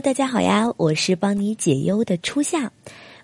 大家好呀，我是帮你解忧的初夏。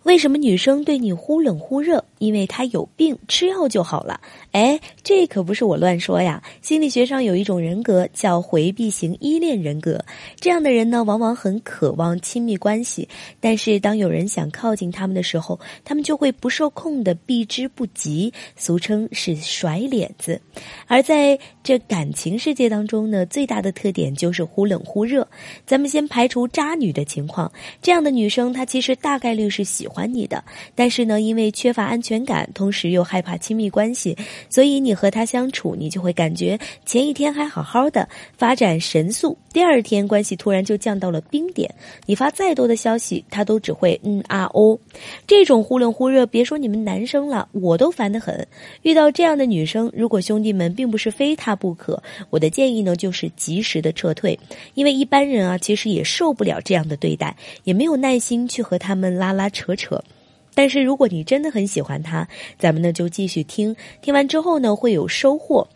为什么女生对你忽冷忽热？因为他有病，吃药就好了。哎，这可不是我乱说呀。心理学上有一种人格叫回避型依恋人格，这样的人呢，往往很渴望亲密关系，但是当有人想靠近他们的时候，他们就会不受控的避之不及，俗称是甩脸子。而在这感情世界当中呢，最大的特点就是忽冷忽热。咱们先排除渣女的情况，这样的女生她其实大概率是喜。欢你的，但是呢，因为缺乏安全全感，同时又害怕亲密关系，所以你和他相处，你就会感觉前一天还好好的，发展神速，第二天关系突然就降到了冰点。你发再多的消息，他都只会嗯啊哦。这种忽冷忽热，别说你们男生了，我都烦得很。遇到这样的女生，如果兄弟们并不是非她不可，我的建议呢就是及时的撤退，因为一般人啊其实也受不了这样的对待，也没有耐心去和他们拉拉扯扯。但是如果你真的很喜欢他，咱们呢就继续听，听完之后呢会有收获。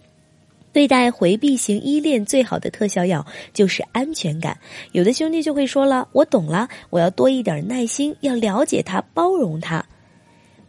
对待回避型依恋最好的特效药就是安全感。有的兄弟就会说了，我懂了，我要多一点耐心，要了解他，包容他。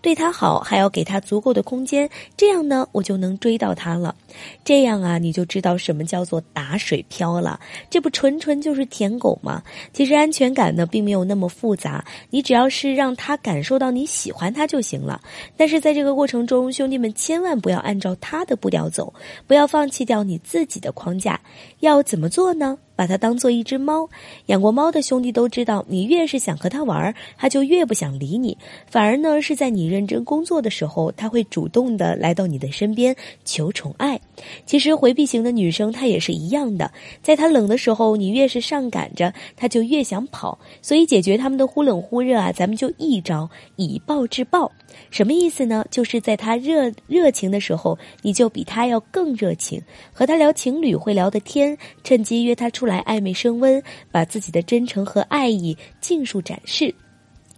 对他好，还要给他足够的空间，这样呢，我就能追到他了。这样啊，你就知道什么叫做打水漂了。这不纯纯就是舔狗吗？其实安全感呢，并没有那么复杂，你只要是让他感受到你喜欢他就行了。但是在这个过程中，兄弟们千万不要按照他的步调走，不要放弃掉你自己的框架。要怎么做呢？把它当做一只猫，养过猫的兄弟都知道，你越是想和它玩，它就越不想理你。反而呢，是在你认真工作的时候，它会主动的来到你的身边求宠爱。其实回避型的女生她也是一样的，在她冷的时候，你越是上赶着，她就越想跑。所以解决他们的忽冷忽热啊，咱们就一招以暴制暴。什么意思呢？就是在她热热情的时候，你就比她要更热情，和她聊情侣会聊的天，趁机约她出来暧昧升温，把自己的真诚和爱意尽数展示。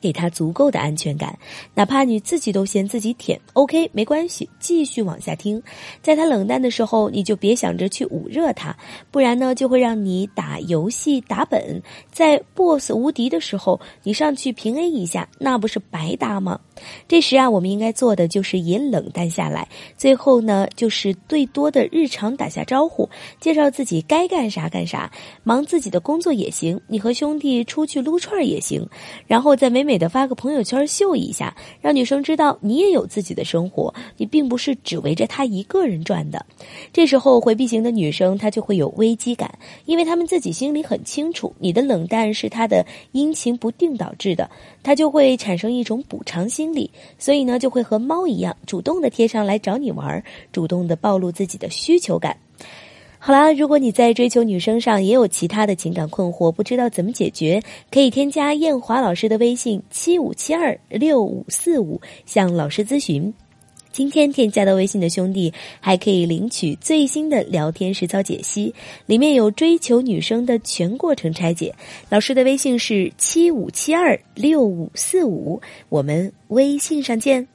给他足够的安全感，哪怕你自己都嫌自己舔，OK，没关系，继续往下听。在他冷淡的时候，你就别想着去捂热他，不然呢，就会让你打游戏打本，在 BOSS 无敌的时候，你上去平 A 一下，那不是白搭吗？这时啊，我们应该做的就是也冷淡下来，最后呢，就是最多的日常打下招呼，介绍自己该干啥干啥，忙自己的工作也行，你和兄弟出去撸串也行，然后再美美。美的发个朋友圈秀一下，让女生知道你也有自己的生活，你并不是只围着他一个人转的。这时候回避型的女生她就会有危机感，因为她们自己心里很清楚，你的冷淡是她的阴晴不定导致的，她就会产生一种补偿心理，所以呢就会和猫一样，主动的贴上来找你玩，主动的暴露自己的需求感。好啦，如果你在追求女生上也有其他的情感困惑，不知道怎么解决，可以添加艳华老师的微信七五七二六五四五向老师咨询。今天添加到微信的兄弟还可以领取最新的聊天实操解析，里面有追求女生的全过程拆解。老师的微信是七五七二六五四五，我们微信上见。